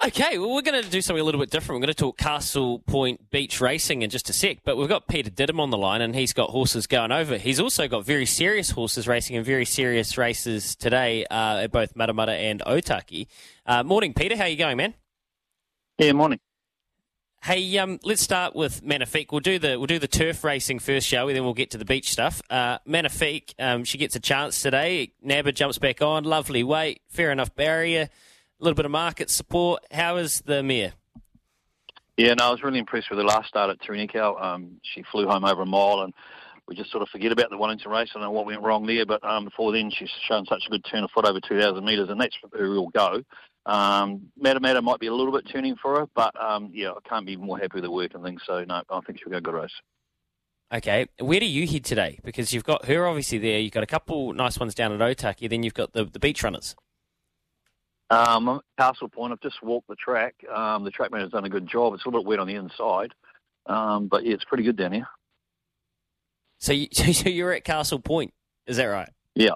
Okay, well, we're going to do something a little bit different. We're going to talk Castlepoint Beach Racing in just a sec, but we've got Peter Didham on the line, and he's got horses going over. He's also got very serious horses racing in very serious races today uh, at both Matamata and Otaki. Uh, morning, Peter. How you going, man? Yeah, morning. Hey, um, let's start with Magnifique. We'll do the we'll do the turf racing first, shall we? Then we'll get to the beach stuff. Uh, Magnifique, um, she gets a chance today. Nabba jumps back on. Lovely weight, fair enough barrier a little bit of market support. How is the mare? Yeah, no, I was really impressed with the last start at Taranaki. Um, she flew home over a mile, and we just sort of forget about the Wellington race. I don't know what went wrong there, but um, before then, she's shown such a good turn of foot over 2,000 metres, and that's her real go. Um, Matamata might be a little bit turning for her, but um, yeah, I can't be more happy with the work and things. So no, I think she'll go good race. Okay, where do you head today? Because you've got her obviously there. You've got a couple nice ones down at Otaki. Then you've got the the beach runners. Um, Castlepoint, I've just walked the track. Um, the trackman has done a good job. It's a little bit wet on the inside, um, but yeah, it's pretty good down here. So, you, so you're at Castlepoint, is that right? Yeah,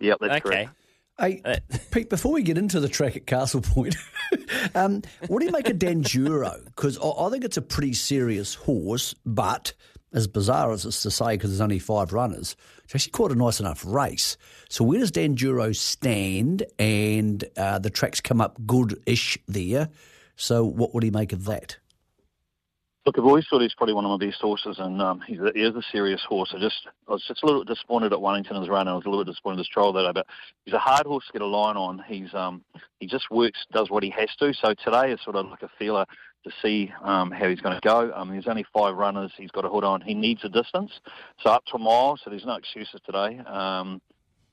yeah, that's okay. correct. Hey, uh, Pete, before we get into the track at Castlepoint, um, what do you make of Danjuro? Because I, I think it's a pretty serious horse, but as bizarre as it's to say, because there's only five runners, she actually quite a nice enough race. So where does Danjuro stand? And uh, the track's come up good-ish there. So what would he make of that? Look, I've always thought he's probably one of my best horses, and um, he's a, he is a serious horse. I just I was just a little bit disappointed at Wellington in his run, and I was a little bit disappointed in his trial that day. But he's a hard horse to get a line on. He's um he just works, does what he has to. So today is sort of like a feeler to see um, how he's going to go. Um, there's only five runners. He's got a hood on. He needs a distance, so up to a mile. So there's no excuses today. Um,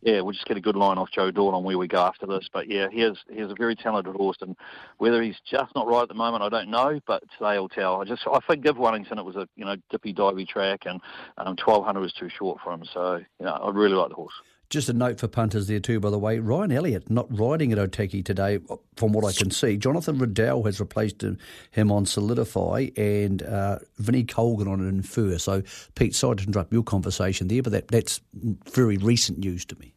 yeah, we'll just get a good line off Joe Dawn on where we go after this. But yeah, he is he is a very talented horse, and whether he's just not right at the moment, I don't know. But today will tell. I just I forgive Wellington. It was a you know dippy divey track, and um, 1200 was too short for him. So you know, I really like the horse. Just a note for punters there too, by the way. Ryan Elliott not riding at Otaki today, from what I can see. Jonathan Riddell has replaced him on Solidify, and uh, Vinnie Colgan on an Infer. So, Pete, sorry to interrupt your conversation there, but that, that's very recent news to me.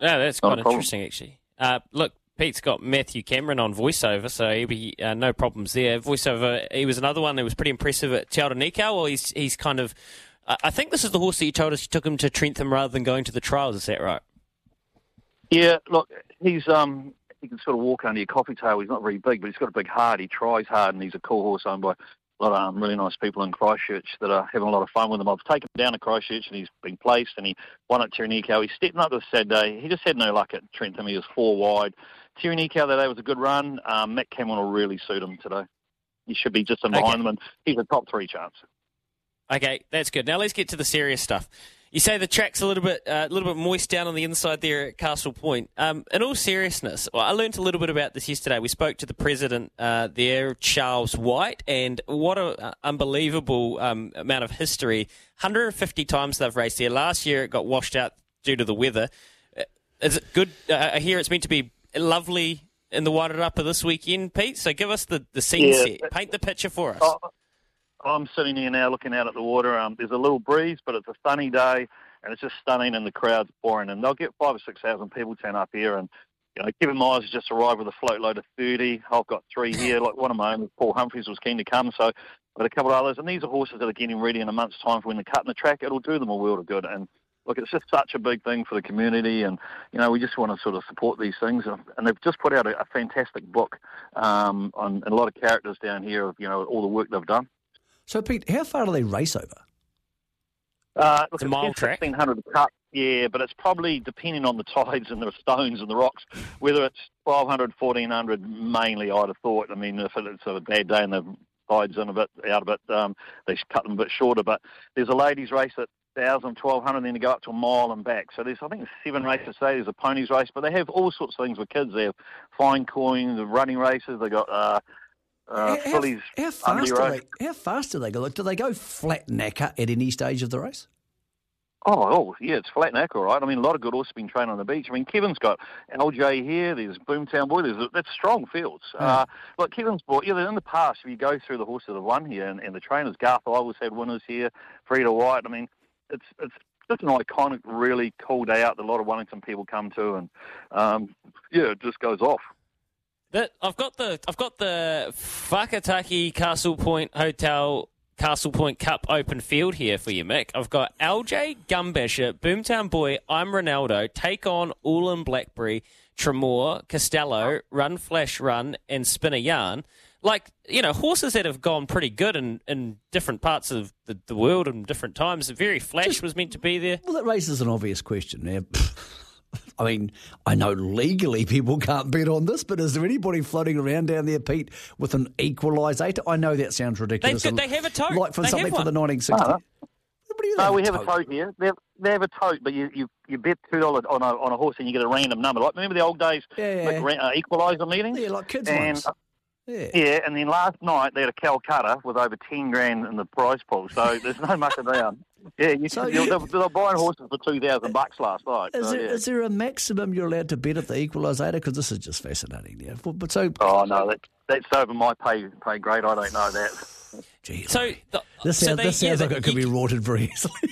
Yeah, that's quite interesting, actually. Uh, look, Pete's got Matthew Cameron on voiceover, so he'll be uh, no problems there. Voiceover, he was another one that was pretty impressive at Te Aronikau. Well, he's he's kind of I think this is the horse that you told us you took him to Trentham rather than going to the trials. Is that right? Yeah, look, he's um he can sort of walk under your coffee table. He's not very big, but he's got a big heart. He tries hard, and he's a cool horse owned by a lot of um, really nice people in Christchurch that are having a lot of fun with him. I've taken him down to Christchurch, and he's been placed, and he won at Taranaki. He's stepping up this Saturday. He just had no luck at Trentham. He was four wide. Taranaki that day was a good run. Um, Matt Cameron will really suit him today. He should be just in behind okay. them, and he's a top three chance. Okay, that's good. Now let's get to the serious stuff. You say the track's a little bit uh, a little bit moist down on the inside there at Castlepoint. Um, in all seriousness, well, I learned a little bit about this yesterday. We spoke to the president uh, there, Charles White, and what an uh, unbelievable um, amount of history. 150 times they've raced there. Last year it got washed out due to the weather. Uh, is it good? Uh, I hear it's meant to be lovely in the Wairarapa this weekend, Pete. So give us the, the scene yeah, set. Paint the picture for us. Oh, I'm sitting here now looking out at the water. Um, there's a little breeze, but it's a sunny day, and it's just stunning, and the crowd's pouring. And they'll get five or six thousand people turn up here, and you know, Kevin Myers has just arrived with a float load of 30. I've got three here. Like one of my own, Paul Humphreys, was keen to come, so got a couple of others. And these are horses that are getting ready in a month's time for when they're cutting the track. It'll do them a world of good. And look, it's just such a big thing for the community, and you know, we just want to sort of support these things. And they've just put out a, a fantastic book um, on a lot of characters down here of you know all the work they've done. So, Pete, how far do they race over? Uh, look, it's a mile track. 1600 cut, yeah, but it's probably depending on the tides and the stones and the rocks, whether it's 1200, 1400 mainly, I'd have thought. I mean, if it's a bad day and the tides in a bit, out a bit, um, they cut them a bit shorter. But there's a ladies' race at 1,000, 1,200, and then they go up to a mile and back. So there's, I think, seven races today. There's a ponies race, but they have all sorts of things with kids. They have fine coin, the running races. They got uh, uh, how, how, fast do they, how fast do they go? do they go flat knacker at any stage of the race? Oh, oh, yeah, it's flat neck, all right. I mean, a lot of good horses been trained on the beach. I mean, Kevin's got LJ here. There's Boomtown Boy. There's that's strong fields. Mm. Uh, look, Kevin's brought. Yeah, in the past, if you go through the horses that have won here and, and the trainers, Garth always had winners here. Frida White. I mean, it's it's just an iconic, really cool day out that a lot of Wellington people come to, and um, yeah, it just goes off. That I've got the I've got the Whakataki Castlepoint Hotel Castlepoint Cup open field here for you, Mick. I've got LJ Gumbasher, Boomtown Boy, I'm Ronaldo, Take On, Ulin Blackberry, Tremor, Costello, Run Flash Run, and Spinner Yarn. Like, you know, horses that have gone pretty good in, in different parts of the, the world and different times. Very Flash Just- was meant to be there. Well, that raises an obvious question. Now, I mean, I know legally people can't bet on this, but is there anybody floating around down there, Pete, with an equalisator? I know that sounds ridiculous. They've they have a tote. Like for They something have for the one. 1960s. No, What No, have we a have a tote? tote here. They have, they have a tote, but you, you, you bet two dollars on a on a horse and you get a random number. Like remember the old days, Yeah, yeah. like uh, equaliser meetings. Yeah, like kids' and ones. Yeah. yeah, and then last night they had a Calcutta with over ten grand in the prize pool. So there's no mucking around. Yeah, you, So you, they're, they're buying horses for two thousand bucks last night. Is, so, there, yeah. is there a maximum you're allowed to bet at the equalisator? Because this is just fascinating. Yeah. But, but so, Oh no, that, that's over my pay pay grade. I don't know that. Geez, So, the, this so sounds, they- this yeah, like it could you- be rorted very easily.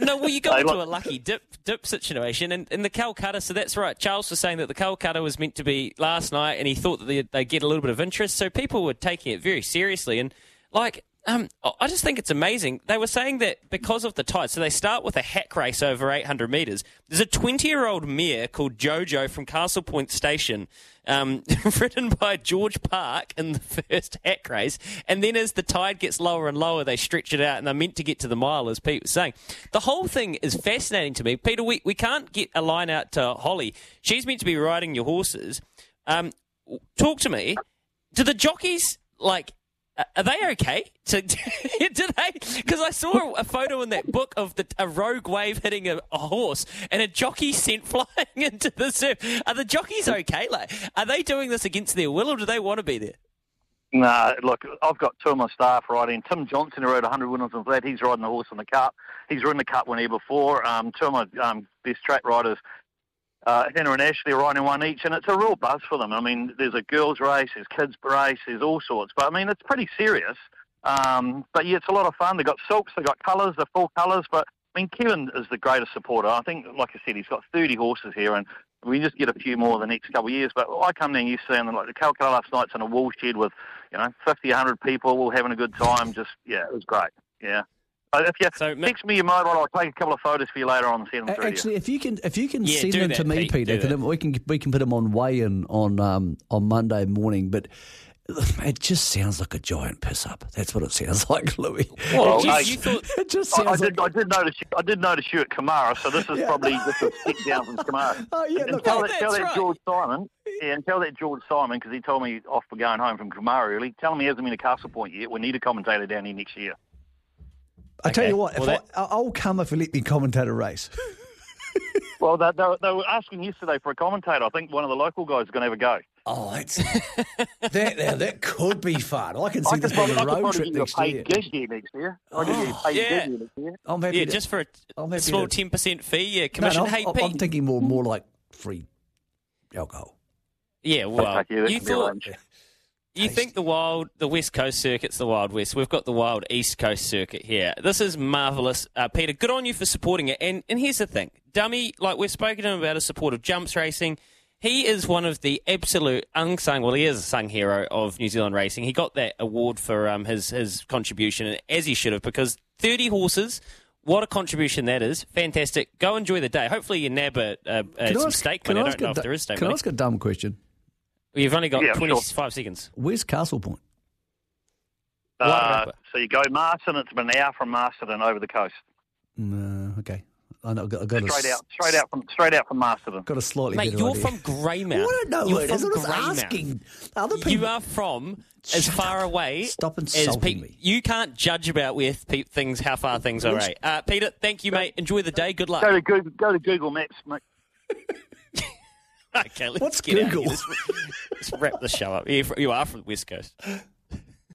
No, well, you go Hey, into a lucky dip dip situation, and, and the Calcutta. So that's right. Charles was saying that the Calcutta was meant to be last night, and he thought that they they get a little bit of interest. So people were taking it very seriously, and like. Um, I just think it's amazing. They were saying that because of the tide, so they start with a hack race over 800 metres. There's a 20 year old mare called Jojo from Castlepoint Station, um, ridden by George Park in the first hack race. And then as the tide gets lower and lower, they stretch it out and they're meant to get to the mile, as Pete was saying. The whole thing is fascinating to me. Peter, we, we can't get a line out to Holly. She's meant to be riding your horses. Um, talk to me. Do the jockeys, like, are they okay? So, do they? Because I saw a photo in that book of the, a rogue wave hitting a, a horse and a jockey sent flying into the surf. Are the jockeys okay? Like, are they doing this against their will, or do they want to be there? No, look, I've got two of my staff riding. Tim Johnson, who rode 100 winners and flat, he's riding the horse in the Cup. He's ridden the Cup one year before. Um, two of my um, best track riders, uh, Ashley, are riding one each, and it's a real buzz for them. I mean, there's a girls' race, there's kids' race, there's all sorts. But, I mean, it's pretty serious. Um, but, yeah, it's a lot of fun. They've got silks, they've got colours, they're full colours. But, I mean, Kevin is the greatest supporter. I think, like I said, he's got 30 horses here, and we just get a few more the next couple of years. But I come down yesterday and like the Calcutta last night's in a wool shed with, you know, 50, 100 people all having a good time. Just, yeah, it was great. Yeah. But if you So, text me your mobile, I'll take a couple of photos for you later on and send them A- through. Actually, if you can, if you can Yeah, send them that, to me, Pete, Peter, do 'cause that. then we can we can put them on weigh-in on um, on Monday morning. But it just sounds like a giant piss up. That's what it sounds like, Louis. Well, you, hey, you thought it just I, I did. like. I did notice. You, I did notice you at Kumara, so this is Yeah. probably just a stick down from Kumara. Oh yeah, And look, tell that, tell that's that. George Simon, yeah, and tell that George Simon because he told me off for going home from Kumara early. Tell him he hasn't been to Castlepoint yet. We need a commentator down here next year. I tell you what, if Well, that- I, I'll come if you let me commentate a race. Well, they, they, they were asking yesterday for a commentator. I think one of the local guys is going to have a go. Oh, that's that. Now that could be fun. I can see I this being probably, a I could road trip give you a next year. gig here next year. I could give you a oh, paid yeah. gig here next year. I'm happy yeah, to, just for a, I'm a happy small to- ten percent fee, yeah, commission. no, hey, I'm, Pete. I'm thinking more more like free alcohol. yeah, well, Okay, that you can be thought arranged. You think the wild, the West Coast circuit's the Wild West. We've got the Wild East Coast circuit here. This is marvellous. Uh, Peter, good on you for supporting it. And, and here's the thing. Dummy, like we've spoken to him about his support of jumps racing. He is one of the absolute unsung, well, he is a sung hero of New Zealand racing. He got that award for um, his, his contribution, as he should have, because 30 horses, what a contribution that is. Fantastic. Go enjoy the day. Hopefully you nab a, a, a some ask- steak money. I don't know a if there is steak Can I ask a dumb question? You've only got Yeah, sure. 25 seconds. Where's Castlepoint? Uh, so you go Masterton. It's about an hour from Masterton and over the coast. No, okay. I know. I got, I got Straight a, out, straight out from straight out from Masterton. Got a slightly Mate, you're idea. from Greymouth. Well, I don't know You're where it is. from I'm just Greymouth. asking. Other people. You are from as far up. away. Stop as insulting Pe- me. You can't judge about where pe- things, how far things are. Right? Uh, Peter, thank you, mate. Enjoy the day. Good luck. Go to Google, go to Google Maps, mate. Okay, let's What's get out of Google? here. Let's, let's wrap the show up. You are from the West Coast.